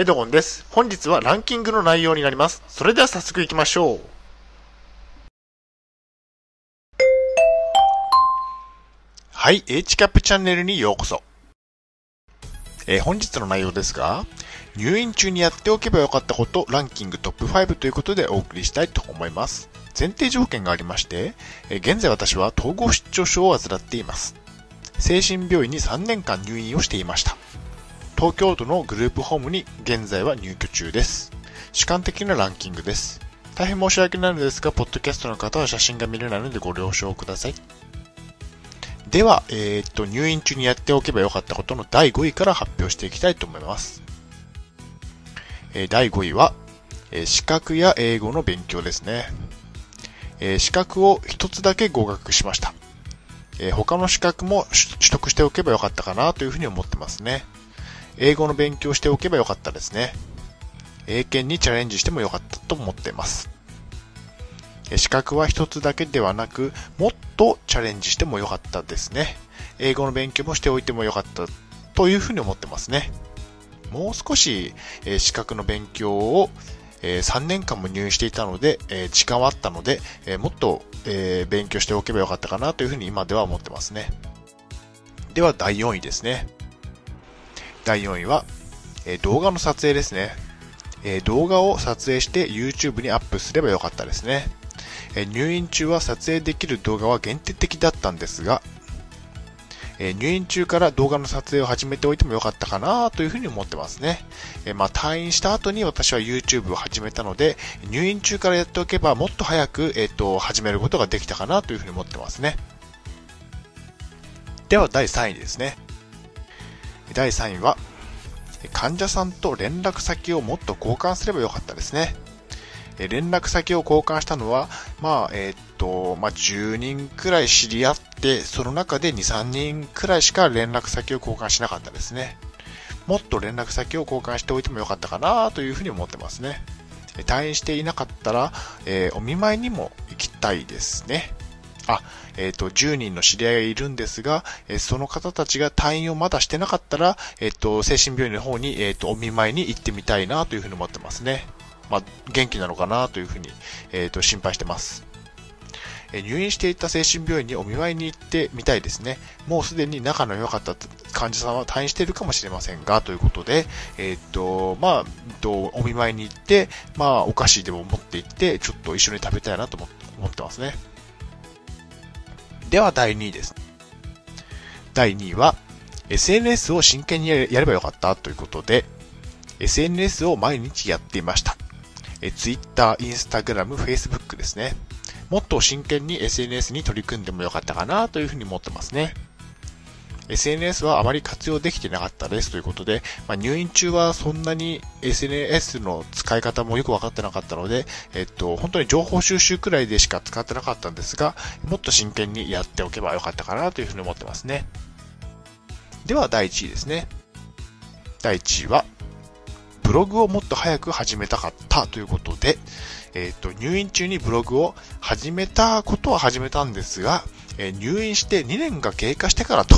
エドゴンです。本日はランキングの内容になります。それでは早速行きましょう。はい、H キャップチャンネルにようこそ。えー本日の内容ですが、入院中にやっておけばよかったことランキングトップ5ということでお送りしたいと思います。前提条件がありまして、えー現在私は統合失調症を患っています。精神病院に3年間入院をしていました。東京都のグループホームに現在は入居中です。主観的なランキングです。大変申し訳ないのですが、ポッドキャストの方は写真が見れないのでご了承ください。では、えーっと、入院中にやっておけばよかったことの第5位から発表していきたいと思います。えー第5位は、えー資格や英語の勉強ですね。え資格を一つだけ合格しました。え他の資格も取取得しておけばよかったかなというふうに思ってますね。英語の勉強しておけばよかったですね。英検にチャレンジしてもよかったと思っています。資格は一つだけではなく、もっとチャレンジしてもよかったですね。英語の勉強もしておいてもよかったというふうに思ってますね。もう少し、え資格の勉強を、え3年間も入院していたので、え時間はあったので、えもっと、え勉強しておけばよかったかなというふうに今では思ってますね。では第4位ですね。第4位は、えー動画の撮影ですね。えー動画を撮影して YouTube にアップすればよかったですね。えー入院中は撮影できる動画は限定的だったんですが、えー入院中から動画の撮影を始めておいてもよかったかなというふうに思ってますね。えーまあ、退院した後に私は YouTube を始めたので、入院中からやっておけばもっと早く、えっ、と、始めることができたかなというふうに思ってますね。では第3位ですね。第3位は、患者さんと連絡先をもっと交換すればよかったですね。連絡先を交換したのは、まあ、えーっと、まあ、10人くらい知り合って、その中で2、3人くらいしか連絡先を交換しなかったですね。もっと連絡先を交換しておいてもよかったかなというふうに思ってますね。退院していなかったら、えーお見舞いにも行きたいですね。あ、えっ、と、10人の知り合いがいるんですが、えーその方たちが退院をまだしてなかったら、えっ、と、精神病院の方に、えっ、と、お見舞いに行ってみたいなというふうに思ってますね。まあ、元気なのかなというふうに、えっ、と、心配してます。え入院していた精神病院にお見舞いに行ってみたいですね。もうすでに仲の良かった患者さんは退院しているかもしれませんが、ということで、えっ、と、まあ、えっと、お見舞いに行って、まあ、お菓子でも持って行って、ちょっと一緒に食べたいなと思ってますね。では、第2位です。第2位は、SNS を真剣にやればよかったということで、SNS を毎日やっていました。え Twitter、Instagram、Facebook ですね。もっと真剣に SNS に取り組んでもよかったかなというふうに思ってますね。SNS はあまり活用できてなかったですということで、まあ、入院中はそんなに SNS の使い方もよく分かってなかったので、えっと、本当に情報収集くらいでしか使ってなかったんですが、もっと真剣にやっておけばよかったかなというふうに思ってますね。では第1位ですね。第1位は、ブログをもっと早く始めたかったということで、えっ、と、入院中にブログを始めたことは始めたんですが、えー入院して2年が経過してからと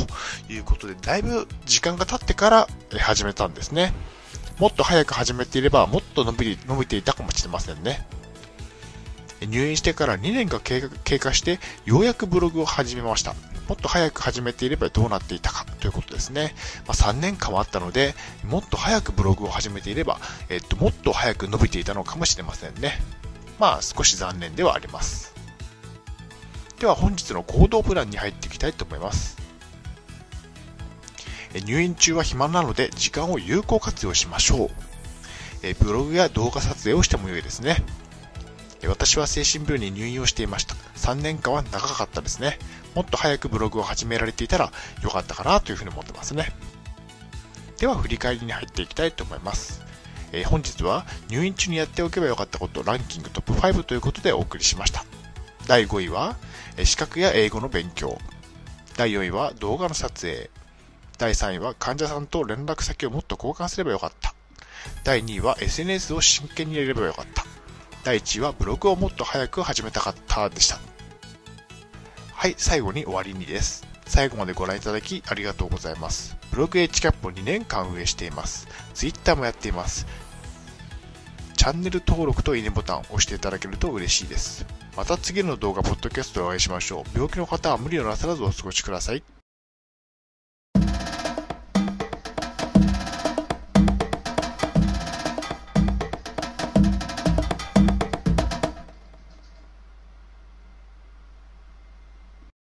いうことで、だいぶ時間が経ってから始めたんですね。もっと早く始めていれば、もっと伸び伸びていたかもしれませんね。入院してから2年が経過経過して、ようやくブログを始めました。もっと早く始めていればどうなっていたかということですね。まあ、3年間はあったので、もっと早くブログを始めていれば、えっと、もっと早く伸びていたのかもしれませんね。まあ、少し残念ではあります。では、本日の行動プランに入っていきたいと思います。入院中は暇なので、時間を有効活用しましょう。ブログや動画撮影をしても良いですね。私は精神病に入院をしていました。3年間は長かったですね。もっと早くブログを始められていたらよかったかなというふうに思ってますね。では振り返りに入っていきたいと思います。えー本日は入院中にやっておけばよかったことランキングトップ5ということでお送りしました。第5位はえ資格や英語の勉強。第4位は動画の撮影。第3位は患者さんと連絡先をもっと交換すればよかった。第2位は SNS を真剣にやればよかった。第1位はブログをもっと早く始めたかったでした。はい、最後に終わりにです。最後までご覧いただきありがとうございます。ブログ h キャップを2年間運営しています。Twitter もやっています。チャンネル登録といいねボタンを押していただけると嬉しいです。また次の動画、ポッドキャストでお会いしましょう。病気の方は無理をなさらずお過ごしください。